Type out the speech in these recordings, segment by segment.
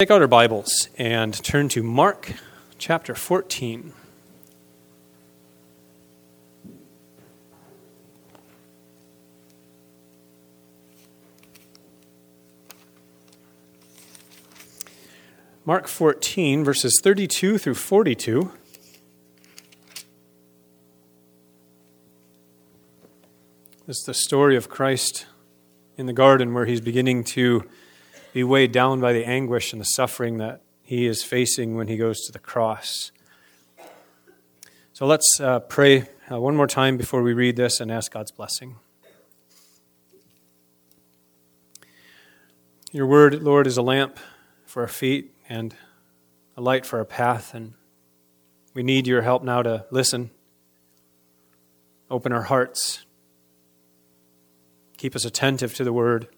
Take out our Bibles and turn to Mark chapter 14. Mark 14, verses 32 through 42. This is the story of Christ in the garden where he's beginning to be weighed down by the anguish and the suffering that he is facing when he goes to the cross. So let's uh, pray uh, one more time before we read this and ask God's blessing. Your word, Lord, is a lamp for our feet and a light for our path, and we need your help now to listen, open our hearts, keep us attentive to the word.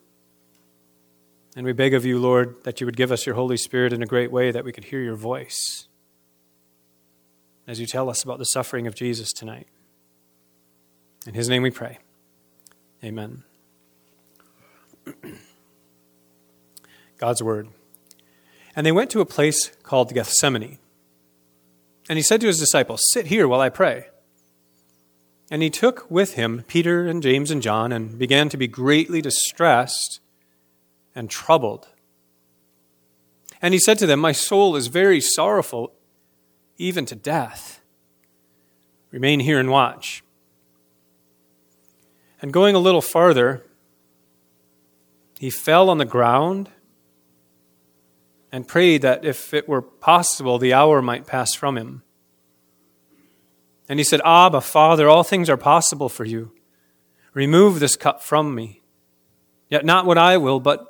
And we beg of you, Lord, that you would give us your Holy Spirit in a great way that we could hear your voice as you tell us about the suffering of Jesus tonight. In his name we pray. Amen. God's word. And they went to a place called Gethsemane. And he said to his disciples, Sit here while I pray. And he took with him Peter and James and John and began to be greatly distressed and troubled. And he said to them, My soul is very sorrowful, even to death. Remain here and watch. And going a little farther, he fell on the ground and prayed that if it were possible, the hour might pass from him. And he said, Abba, Father, all things are possible for you. Remove this cup from me. Yet not what I will, but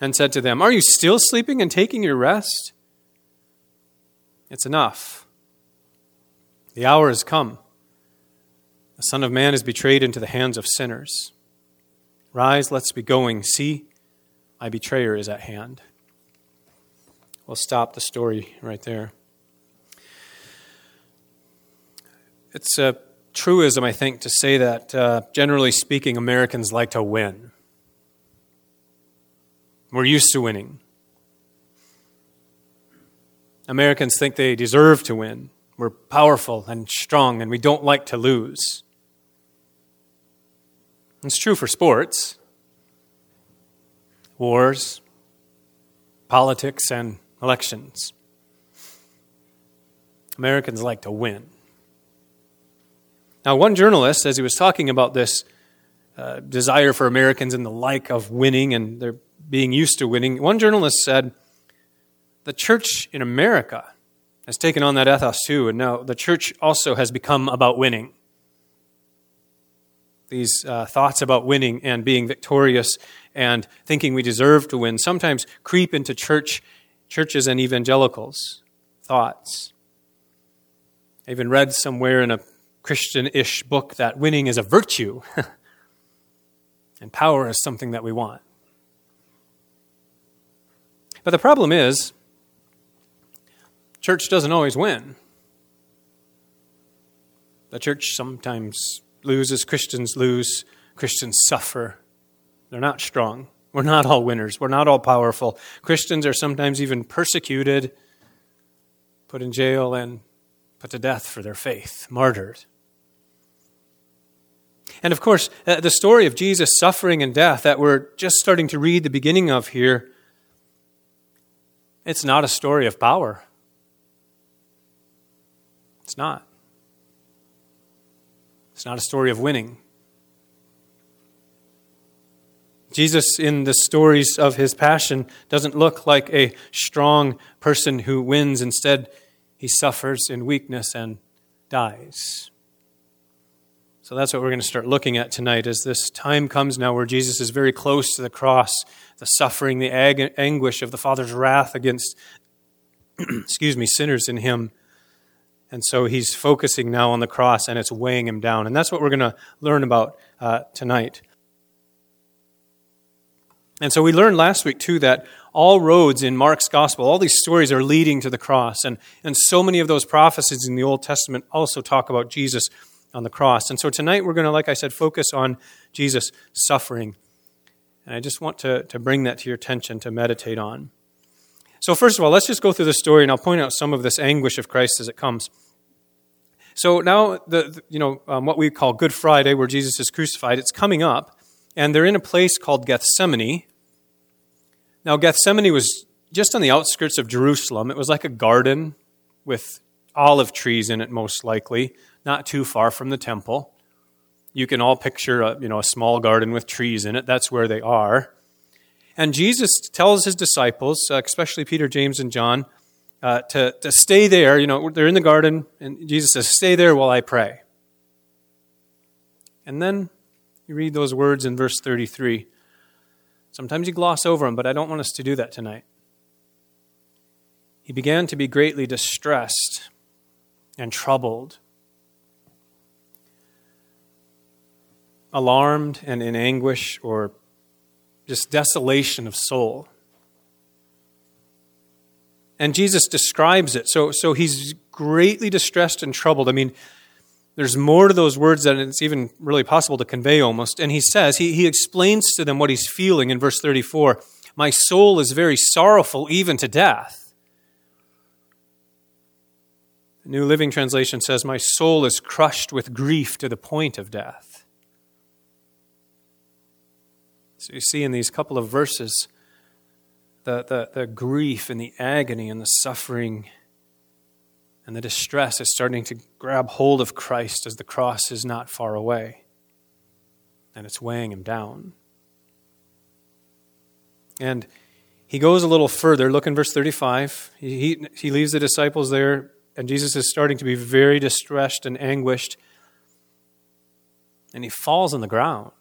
and said to them, Are you still sleeping and taking your rest? It's enough. The hour has come. The Son of Man is betrayed into the hands of sinners. Rise, let's be going. See, my betrayer is at hand. We'll stop the story right there. It's a truism, I think, to say that, uh, generally speaking, Americans like to win. We're used to winning. Americans think they deserve to win. We're powerful and strong, and we don't like to lose. It's true for sports, wars, politics, and elections. Americans like to win. Now, one journalist, as he was talking about this uh, desire for Americans and the like of winning and their being used to winning. One journalist said, The church in America has taken on that ethos too, and now the church also has become about winning. These uh, thoughts about winning and being victorious and thinking we deserve to win sometimes creep into church, churches and evangelicals' thoughts. I even read somewhere in a Christian ish book that winning is a virtue and power is something that we want. But the problem is, church doesn't always win. The church sometimes loses, Christians lose, Christians suffer. They're not strong. We're not all winners. We're not all powerful. Christians are sometimes even persecuted, put in jail, and put to death for their faith, martyred. And of course, uh, the story of Jesus' suffering and death that we're just starting to read the beginning of here it's not a story of power. It's not. It's not a story of winning. Jesus, in the stories of his passion, doesn't look like a strong person who wins. Instead, he suffers in weakness and dies. So that's what we're going to start looking at tonight as this time comes now where Jesus is very close to the cross, the suffering, the ag- anguish of the Father's wrath against, excuse me, sinners in him. And so he's focusing now on the cross and it's weighing him down. And that's what we're going to learn about uh, tonight. And so we learned last week, too, that all roads in Mark's gospel, all these stories are leading to the cross. And, and so many of those prophecies in the Old Testament also talk about Jesus on the cross. And so tonight we're going to, like I said, focus on Jesus suffering. And I just want to, to bring that to your attention to meditate on. So, first of all, let's just go through the story and I'll point out some of this anguish of Christ as it comes. So now, the, you know, um, what we call Good Friday, where Jesus is crucified, it's coming up, and they're in a place called Gethsemane. Now, Gethsemane was just on the outskirts of Jerusalem. It was like a garden with olive trees in it, most likely not too far from the temple. You can all picture a, you know, a small garden with trees in it. That's where they are. And Jesus tells his disciples, uh, especially Peter, James, and John, uh, to, to stay there. You know, they're in the garden, and Jesus says, Stay there while I pray. And then you read those words in verse 33. Sometimes you gloss over them, but I don't want us to do that tonight. He began to be greatly distressed and troubled. Alarmed and in anguish or just desolation of soul. And Jesus describes it. So, so he's greatly distressed and troubled. I mean, there's more to those words than it's even really possible to convey almost. And he says, he, he explains to them what he's feeling in verse 34 My soul is very sorrowful, even to death. The New Living Translation says, My soul is crushed with grief to the point of death. So you see in these couple of verses the, the, the grief and the agony and the suffering and the distress is starting to grab hold of Christ as the cross is not far away and it's weighing him down. And he goes a little further. Look in verse 35. He, he, he leaves the disciples there, and Jesus is starting to be very distressed and anguished. And he falls on the ground.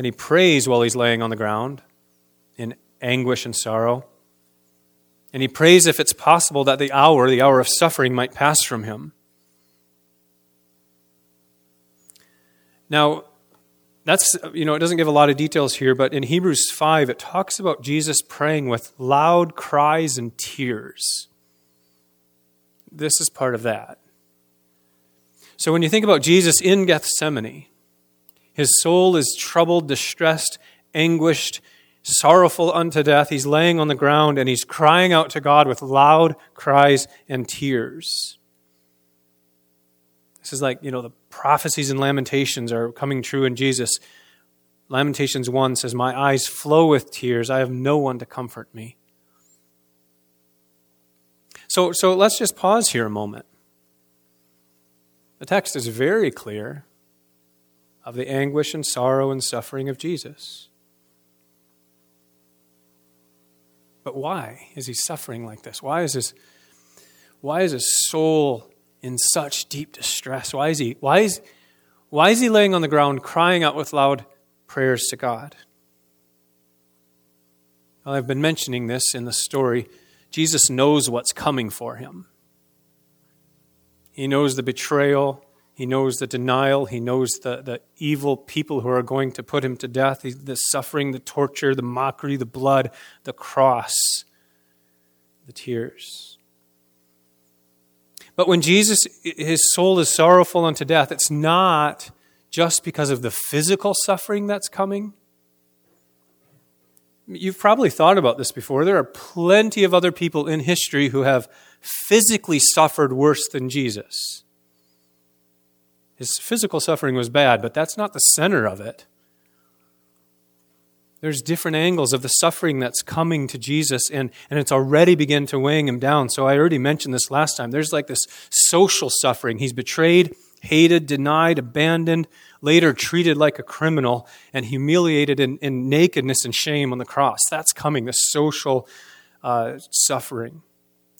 And he prays while he's laying on the ground in anguish and sorrow. And he prays if it's possible that the hour, the hour of suffering, might pass from him. Now, that's, you know, it doesn't give a lot of details here, but in Hebrews 5, it talks about Jesus praying with loud cries and tears. This is part of that. So when you think about Jesus in Gethsemane, his soul is troubled, distressed, anguished, sorrowful unto death. He's laying on the ground and he's crying out to God with loud cries and tears. This is like, you know, the prophecies and lamentations are coming true in Jesus. Lamentations 1 says, My eyes flow with tears. I have no one to comfort me. So, so let's just pause here a moment. The text is very clear of the anguish and sorrow and suffering of Jesus. But why is he suffering like this? Why is his, why is his soul in such deep distress? Why is he, why is, why is he laying on the ground crying out with loud prayers to God? Well, I've been mentioning this in the story. Jesus knows what's coming for him. He knows the betrayal, he knows the denial. He knows the, the evil people who are going to put him to death, the suffering, the torture, the mockery, the blood, the cross, the tears. But when Jesus, his soul is sorrowful unto death, it's not just because of the physical suffering that's coming. You've probably thought about this before. There are plenty of other people in history who have physically suffered worse than Jesus. His physical suffering was bad, but that's not the center of it. There's different angles of the suffering that's coming to Jesus, and, and it's already begun to weighing him down. So I already mentioned this last time. There's like this social suffering. He's betrayed, hated, denied, abandoned, later treated like a criminal, and humiliated in, in nakedness and shame on the cross. That's coming, the social uh, suffering.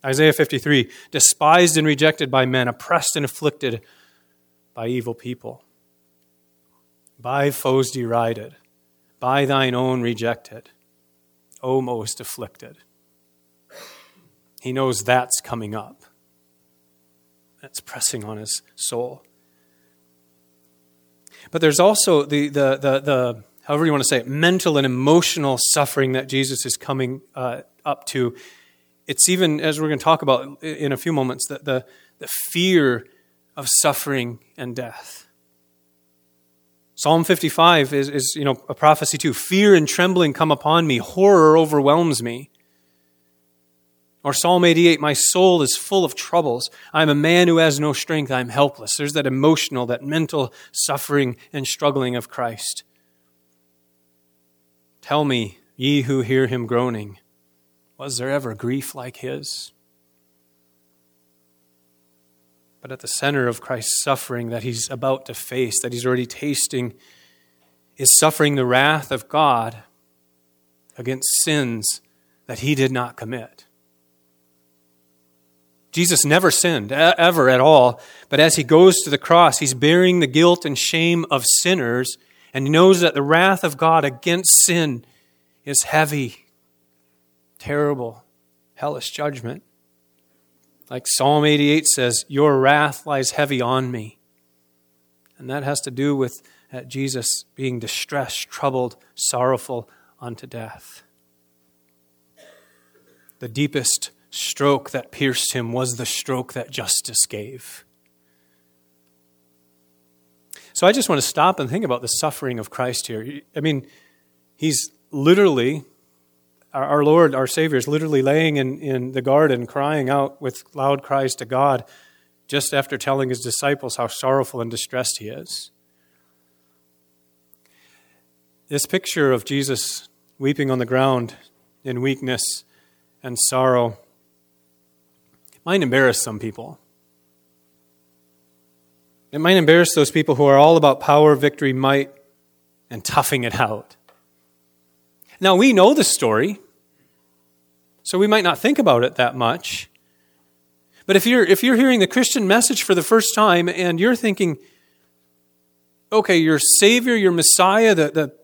Isaiah 53 despised and rejected by men, oppressed and afflicted by evil people, by foes derided, by thine own rejected, O most afflicted. He knows that's coming up. That's pressing on his soul. But there's also the, the, the, the however you want to say it, mental and emotional suffering that Jesus is coming uh, up to. It's even, as we're going to talk about in a few moments, that the, the fear of suffering and death. Psalm 55 is, is you know, a prophecy too. Fear and trembling come upon me, horror overwhelms me. Or Psalm 88, my soul is full of troubles. I'm a man who has no strength. I'm helpless. There's that emotional, that mental suffering and struggling of Christ. Tell me, ye who hear him groaning, was there ever grief like his? But at the center of Christ's suffering that he's about to face, that he's already tasting, is suffering the wrath of God against sins that he did not commit. Jesus never sinned, ever at all, but as he goes to the cross, he's bearing the guilt and shame of sinners, and he knows that the wrath of God against sin is heavy, terrible, hellish judgment. Like Psalm 88 says, Your wrath lies heavy on me. And that has to do with uh, Jesus being distressed, troubled, sorrowful unto death. The deepest stroke that pierced him was the stroke that justice gave. So I just want to stop and think about the suffering of Christ here. I mean, he's literally our, Lord, our Savior, is literally laying in, in the garden crying out with loud cries to God just after telling his disciples how sorrowful and distressed he is. This picture of Jesus weeping on the ground in weakness and sorrow might embarrass some people. It might embarrass those people who are all about power, victory, might, and toughing it out. Now, we know the story, so we might not think about it that much. But if you're, if you're hearing the Christian message for the first time and you're thinking, okay, your Savior, your Messiah, the, the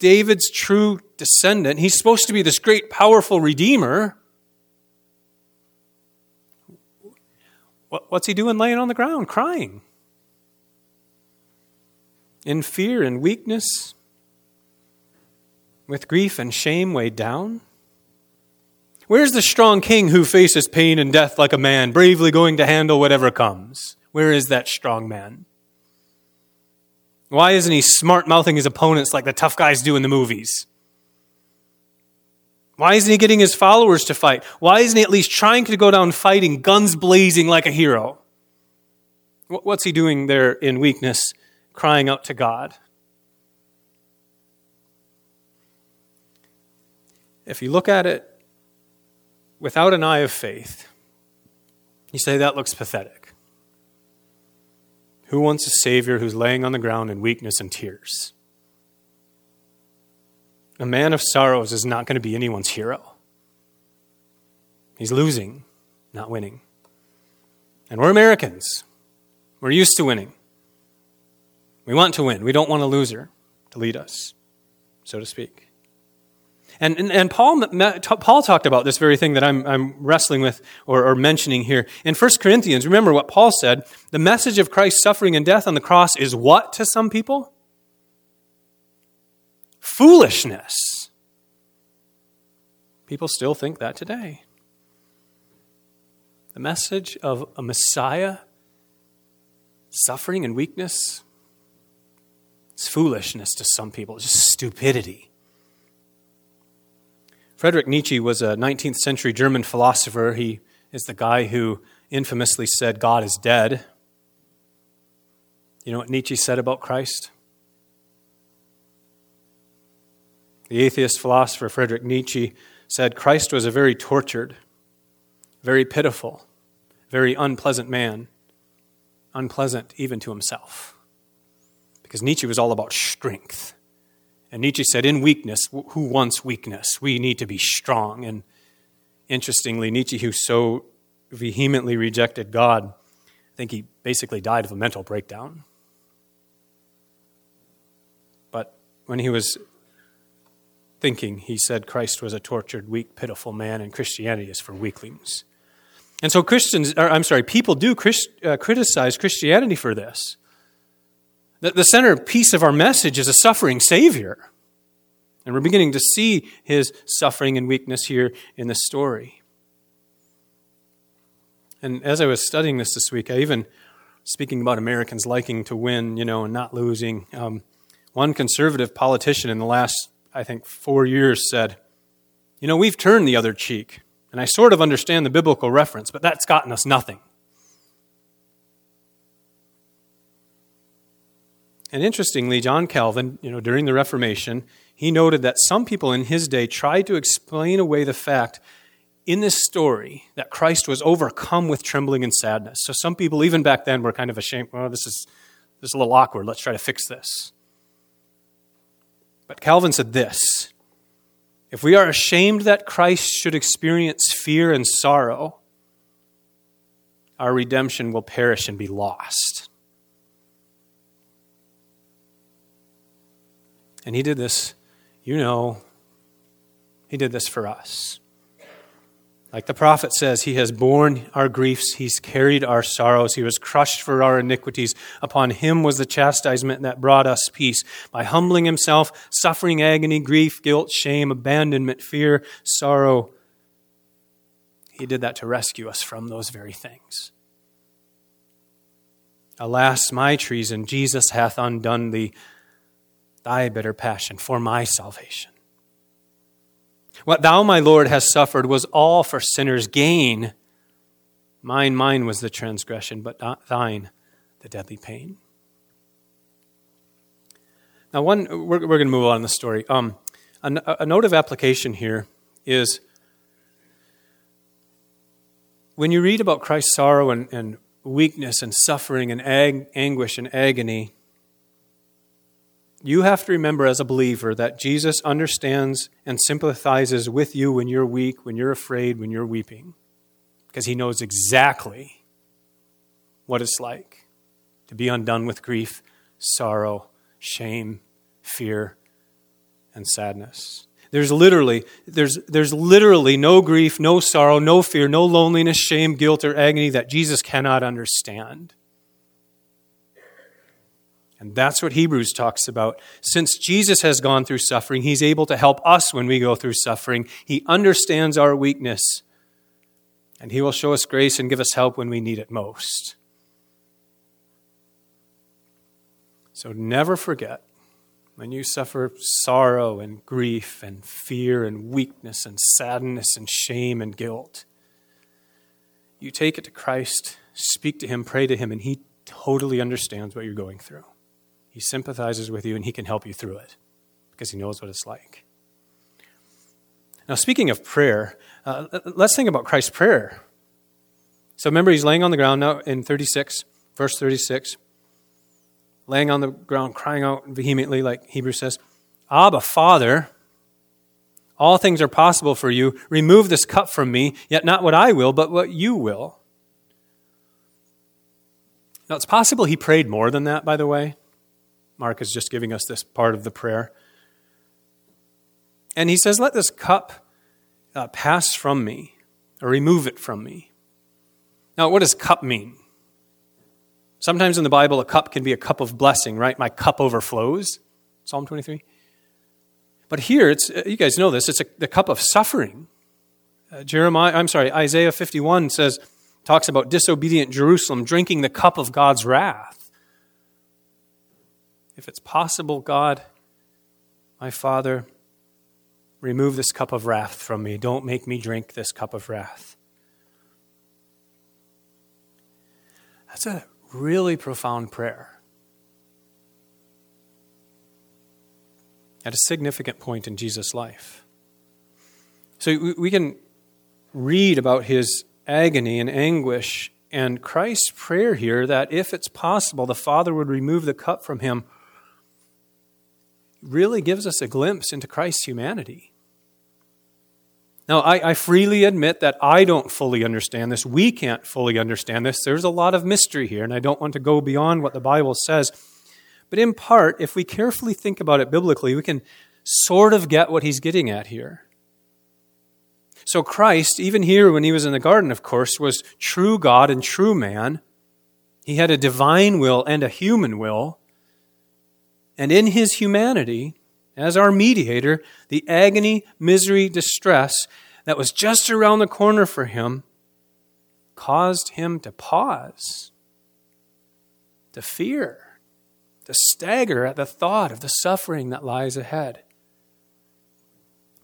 David's true descendant, he's supposed to be this great, powerful Redeemer. What's he doing laying on the ground, crying? In fear and weakness, with grief and shame weighed down? Where's the strong king who faces pain and death like a man, bravely going to handle whatever comes? Where is that strong man? Why isn't he smart mouthing his opponents like the tough guys do in the movies? Why isn't he getting his followers to fight? Why isn't he at least trying to go down fighting, guns blazing like a hero? What's he doing there in weakness, crying out to God? If you look at it without an eye of faith, you say that looks pathetic. Who wants a Savior who's laying on the ground in weakness and tears? A man of sorrows is not going to be anyone's hero. He's losing, not winning. And we're Americans. We're used to winning. We want to win. We don't want a loser to lead us, so to speak. And, and, and, Paul, Paul talked about this very thing that I'm, I'm wrestling with or, or mentioning here. In 1 Corinthians, remember what Paul said the message of Christ's suffering and death on the cross is what to some people? Foolishness. People still think that today. The message of a Messiah, suffering and weakness, it's foolishness to some people, it's just stupidity. Friedrich Nietzsche was a 19th century German philosopher. He is the guy who infamously said, God is dead. You know what Nietzsche said about Christ? The atheist philosopher Frederick Nietzsche said Christ was a very tortured, very pitiful, very unpleasant man, unpleasant even to himself. Because Nietzsche was all about strength. And Nietzsche said, in weakness, who wants weakness? We need to be strong. And Interestingly, Nietzsche, who so vehemently rejected God, I think he basically died of a mental breakdown. But when he was thinking, he said Christ was a tortured, weak, pitiful man, and Christianity is for weaklings. And so Christians, or I'm sorry, people do Christ, uh, criticize Christianity for this. The, the centerpiece of our message is a suffering Savior. And we're beginning to see his suffering and weakness here in the story. And as I was studying this this week, I even, speaking about Americans liking to win, you know, and not losing, um, one conservative politician in the last, I think, four years said, You know, we've turned the other cheek. And I sort of understand the biblical reference, but that's gotten us nothing. And interestingly, John Calvin, you know, during the Reformation, he noted that some people in his day tried to explain away the fact in this story that Christ was overcome with trembling and sadness. So some people, even back then, were kind of ashamed. Well, this is, this is a little awkward. Let's try to fix this. But Calvin said this if we are ashamed that Christ should experience fear and sorrow, our redemption will perish and be lost. And he did this, you know, he did this for us. Like the prophet says, He has borne our griefs, He's carried our sorrows, He was crushed for our iniquities. Upon Him was the chastisement that brought us peace. By humbling Himself, suffering agony, grief, guilt, shame, abandonment, fear, sorrow, He did that to rescue us from those very things. Alas, my treason, Jesus hath undone thee, thy bitter passion for my salvation. What thou, my Lord, hast suffered was all for sinners' gain. Mine, mine was the transgression, but thine the deadly pain. Now, one, we're, we're going to move on in the story. Um, a, a note of application here is when you read about Christ's sorrow and, and weakness and suffering and ag- anguish and agony, you have to remember as a believer that Jesus understands and sympathizes with you when you're weak, when you're afraid, when you're weeping, because he knows exactly what it's like to be undone with grief, sorrow, shame, fear, and sadness. There's literally, there's, there's literally no grief, no sorrow, no fear, no loneliness, shame, guilt, or agony that Jesus cannot understand. And that's what Hebrews talks about. Since Jesus has gone through suffering, he's able to help us when we go through suffering. He understands our weakness, and he will show us grace and give us help when we need it most. So never forget when you suffer sorrow and grief and fear and weakness and sadness and shame and guilt, you take it to Christ, speak to him, pray to him, and he totally understands what you're going through. He sympathizes with you and he can help you through it because he knows what it's like. Now, speaking of prayer, uh, let's think about Christ's prayer. So remember, he's laying on the ground now in 36, verse 36, laying on the ground, crying out vehemently, like Hebrews says, Abba, Father, all things are possible for you. Remove this cup from me, yet not what I will, but what you will. Now, it's possible he prayed more than that, by the way. Mark is just giving us this part of the prayer. And he says, Let this cup uh, pass from me, or remove it from me. Now, what does cup mean? Sometimes in the Bible, a cup can be a cup of blessing, right? My cup overflows, Psalm 23. But here, it's, uh, you guys know this, it's a, the cup of suffering. Uh, Jeremiah, I'm sorry, Isaiah 51 says, talks about disobedient Jerusalem drinking the cup of God's wrath. If it's possible, God, my Father, remove this cup of wrath from me. Don't make me drink this cup of wrath. That's a really profound prayer. At a significant point in Jesus' life. So we can read about his agony and anguish and Christ's prayer here that if it's possible, the Father would remove the cup from him really gives us a glimpse into Christ's humanity. Now, I, I, freely admit that I don't fully understand this. We can't fully understand this. There's a lot of mystery here, and I don't want to go beyond what the Bible says. But in part, if we carefully think about it biblically, we can sort of get what he's getting at here. So, Christ, even here when he was in the garden, of course, was true God and true man. He had a divine will and a human will. And in his humanity, as our mediator, the agony, misery, distress that was just around the corner for him caused him to pause, to fear, to stagger at the thought of the suffering that lies ahead.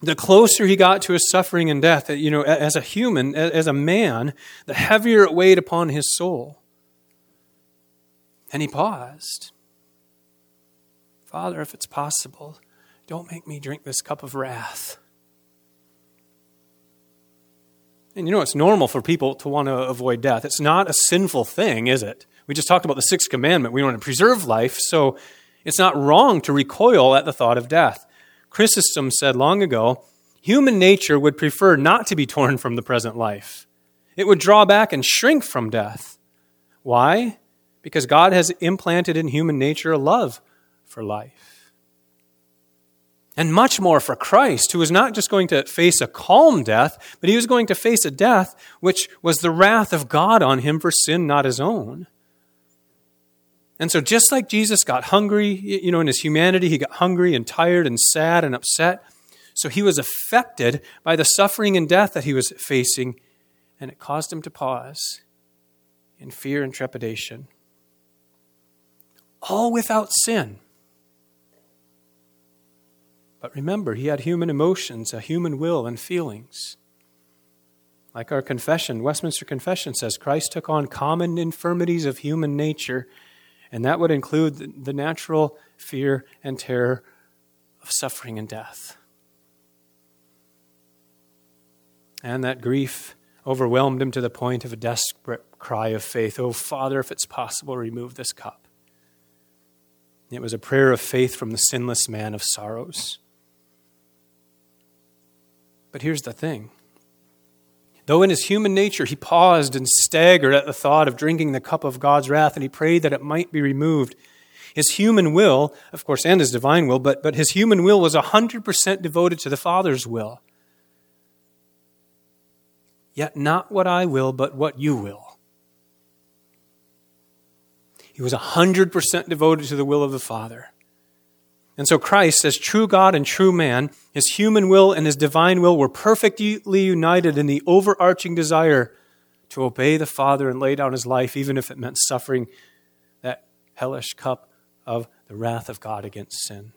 The closer he got to his suffering and death, you know, as a human, as a man, the heavier it weighed upon his soul. And he paused. Father, if it's possible, don't make me drink this cup of wrath. And you know, it's normal for people to want to avoid death. It's not a sinful thing, is it? We just talked about the sixth commandment. We want to preserve life, so it's not wrong to recoil at the thought of death. Chrysostom said long ago human nature would prefer not to be torn from the present life, it would draw back and shrink from death. Why? Because God has implanted in human nature a love for life and much more for Christ, who was not just going to face a calm death, but he was going to face a death which was the wrath of God on him for sin not his own. And so, just like Jesus got hungry, you know, in his humanity, he got hungry and tired and sad and upset. So, he was affected by the suffering and death that he was facing, and it caused him to pause in fear and trepidation. All without sin. But remember, he had human emotions, a human will, and feelings. Like our confession, Westminster Confession says Christ took on common infirmities of human nature, and that would include the natural fear and terror of suffering and death. And that grief overwhelmed him to the point of a desperate cry of faith Oh, Father, if it's possible, remove this cup. It was a prayer of faith from the sinless man of sorrows. But here's the thing. Though in his human nature he paused and staggered at the thought of drinking the cup of God's wrath, and he prayed that it might be removed, his human will, of course, and his divine will, but, but his human will was 100% devoted to the Father's will. Yet not what I will, but what you will. He was 100% devoted to the will of the Father. And so Christ, as true God and true man, his human will and his divine will were perfectly united in the overarching desire to obey the Father and lay down his life, even if it meant suffering that hellish cup of the wrath of God against sin.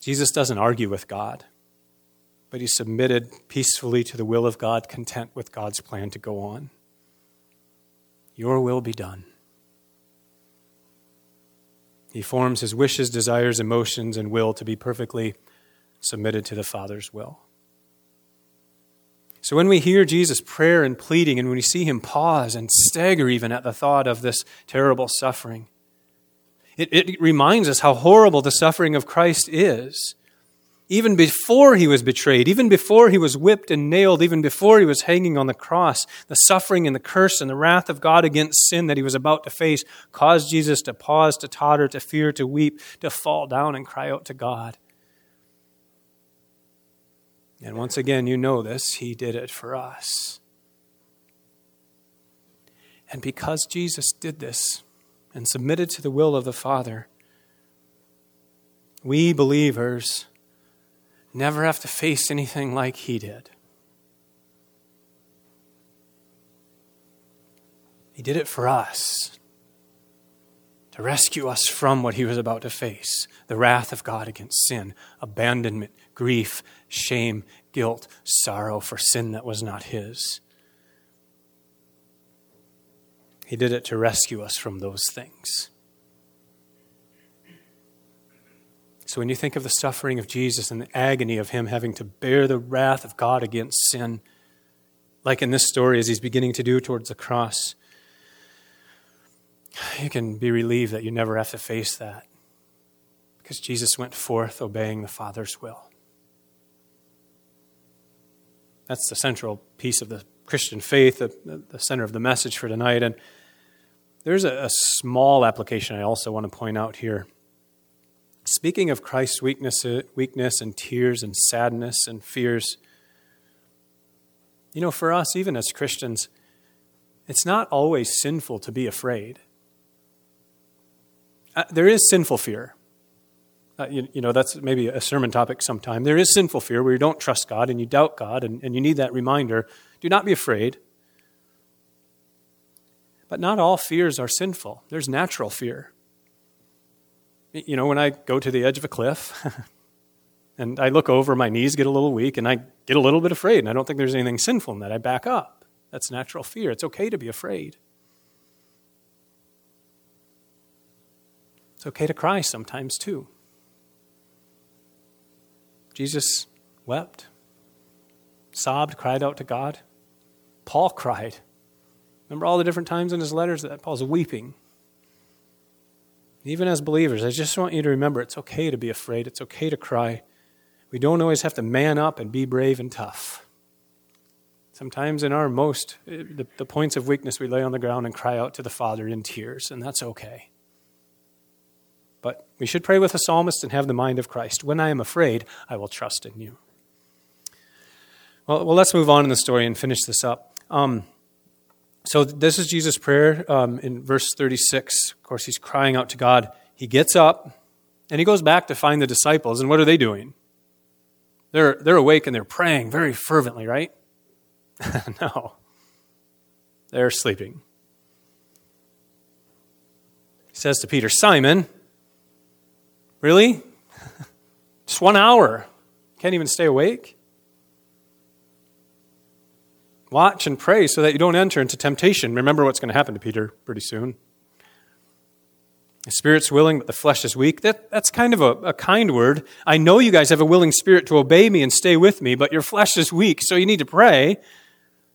Jesus doesn't argue with God, but he submitted peacefully to the will of God, content with God's plan to go on. Your will be done. He forms his wishes, desires, emotions, and will to be perfectly submitted to the Father's will. So when we hear Jesus' prayer and pleading, and when we see him pause and stagger even at the thought of this terrible suffering, it, it reminds us how horrible the suffering of Christ is even before he was betrayed, even before he was whipped and nailed, even before he was hanging on the cross, the suffering and the curse and the wrath of God against sin that he was about to face caused Jesus to pause, to totter, to fear, to weep, to fall down and cry out to God. And once again, you know this, he did it for us. And because Jesus did this and submitted to the will of the Father, we believers never have to face anything like he did. He did it for us to rescue us from what he was about to face the wrath of God against sin, abandonment, grief, shame, guilt, sorrow for sin that was not his. He did it to rescue us from those things. So when you think of the suffering of Jesus and the agony of him having to bear the wrath of God against sin, like in this story as he's beginning to do towards the cross, you can be relieved that you never have to face that because Jesus went forth obeying the Father's will. That's the central piece of the Christian faith, the, the center of the message for tonight. And there's a, a small application I also want to point out here. Speaking of Christ's weakness, weakness and tears and sadness and fears, you know, for us, even as Christians, it's not always sinful to be afraid. Uh, there is sinful fear. Uh, you, you, know, that's maybe a sermon topic sometime. There is sinful fear where you don't trust God and you doubt God, and, and you need that reminder. Do not be afraid. But not all fears are sinful. There's natural fear. You know, when I go to the edge of a cliff and I look over, my knees get a little weak, and I get a little bit afraid, and I don't think there's anything sinful in that. I back up. That's natural fear. It's okay to be afraid. It's okay to cry sometimes, too. Jesus wept, sobbed, cried out to God. Paul cried. Remember all the different times in his letters that Paul's weeping. Even as believers, I just want you to remember it's okay to be afraid, it's okay to cry. We don't always have to man up and be brave and tough. Sometimes, in our most, the, the points of weakness, we lay on the ground and cry out to the Father in tears, and that's okay. But we should pray with the psalmist and have the mind of Christ. When I am afraid, I will trust in you. Well, well let's move on in the story and finish this up. Um, so, this is Jesus' prayer um, in verse 36. Of course, he's crying out to God. He gets up and he goes back to find the disciples. And what are they doing? They're, they're awake and they're praying very fervently, right? no. They're sleeping. He says to Peter, Simon, really? Just one hour. Can't even stay awake? Watch and pray so that you don't enter into temptation. Remember what's going to happen to Peter pretty soon. The spirit's willing, but the flesh is weak. That, that's kind of a, a kind word. I know you guys have a willing spirit to obey me and stay with me, but your flesh is weak, so you need to pray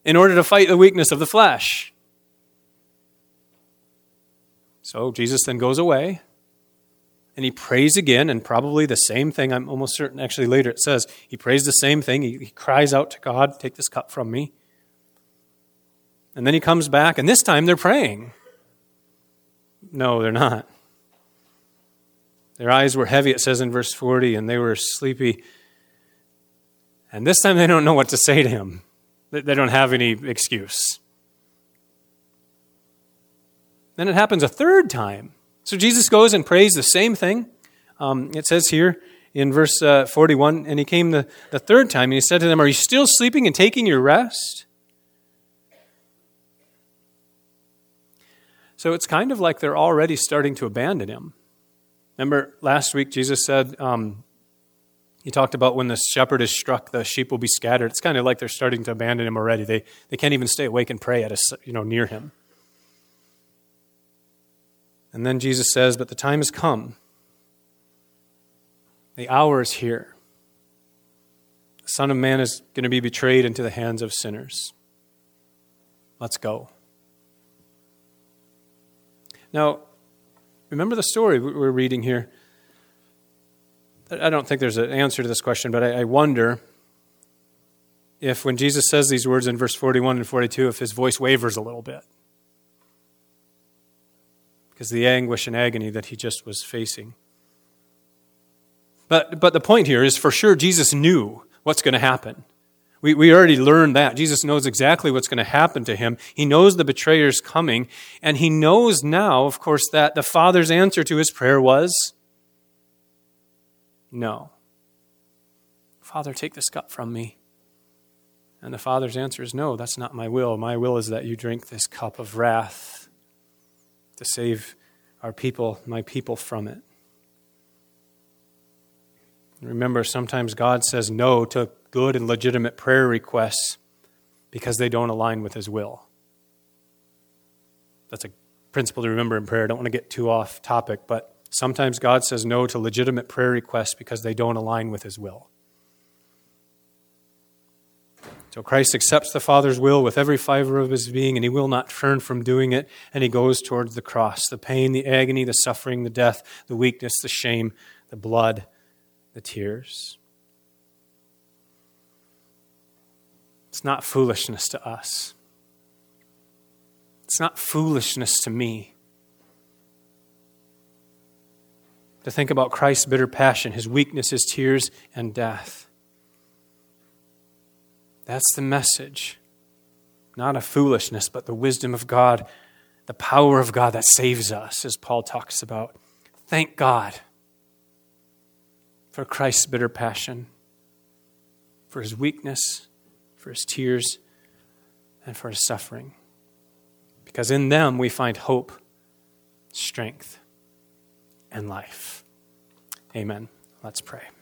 in order to fight the weakness of the flesh. So Jesus then goes away and he prays again, and probably the same thing. I'm almost certain, actually, later it says he prays the same thing. He, he cries out to God, Take this cup from me. And then he comes back, and this time they're praying. No, they're not. Their eyes were heavy, it says in verse 40, and they were sleepy. And this time they don't know what to say to him. They don't have any excuse. Then it happens a third time. So Jesus goes and prays the same thing. Um, it says here in verse uh, 41 And he came the, the third time, and he said to them, Are you still sleeping and taking your rest? So it's kind of like they're already starting to abandon him. Remember last week, Jesus said, um, he talked about when the shepherd is struck, the sheep will be scattered. It's kind of like they're starting to abandon him already. They, they can't even stay awake and pray at a, you know, near him. And then Jesus says, But the time has come. The hour is here. The Son of Man is going to be betrayed into the hands of sinners. Let's go. Now, remember the story we're reading here. I don't think there's an answer to this question, but I, wonder if when Jesus says these words in verse 41 and 42, if his voice wavers a little bit. Because the anguish and agony that he just was facing. But, but the point here is for sure Jesus knew what's going to happen. We, we already learned that. Jesus knows exactly what's going to happen to him. He knows the betrayer's coming, and he knows now, of course, that the Father's answer to his prayer was no. Father, take this cup from me. And the Father's answer is, No, that's not my will. My will is that you drink this cup of wrath to save our people, my people, from it. Remember, sometimes God says no to good and legitimate prayer requests because they don't align with His will. That's a principle to remember in prayer. I don't want to get too off topic, but Sometimes God says no to legitimate prayer requests because they don't align with His will. So Christ accepts the Father's will with every fiber of his being, and he will not turn from doing it, and he goes towards the cross the pain, the agony, the suffering, the death, the weakness, the shame, the blood, the tears. It's not foolishness to us. It's not foolishness to me. To think about Christ's bitter passion, his weakness, his tears, and death. That's the message. Not a foolishness, but the wisdom of God, the power of God that saves us, as Paul talks about. Thank God for Christ's bitter passion, for his weakness, for his tears, and for his suffering. Because in them we find hope, strength, and life. Amen. Let's pray.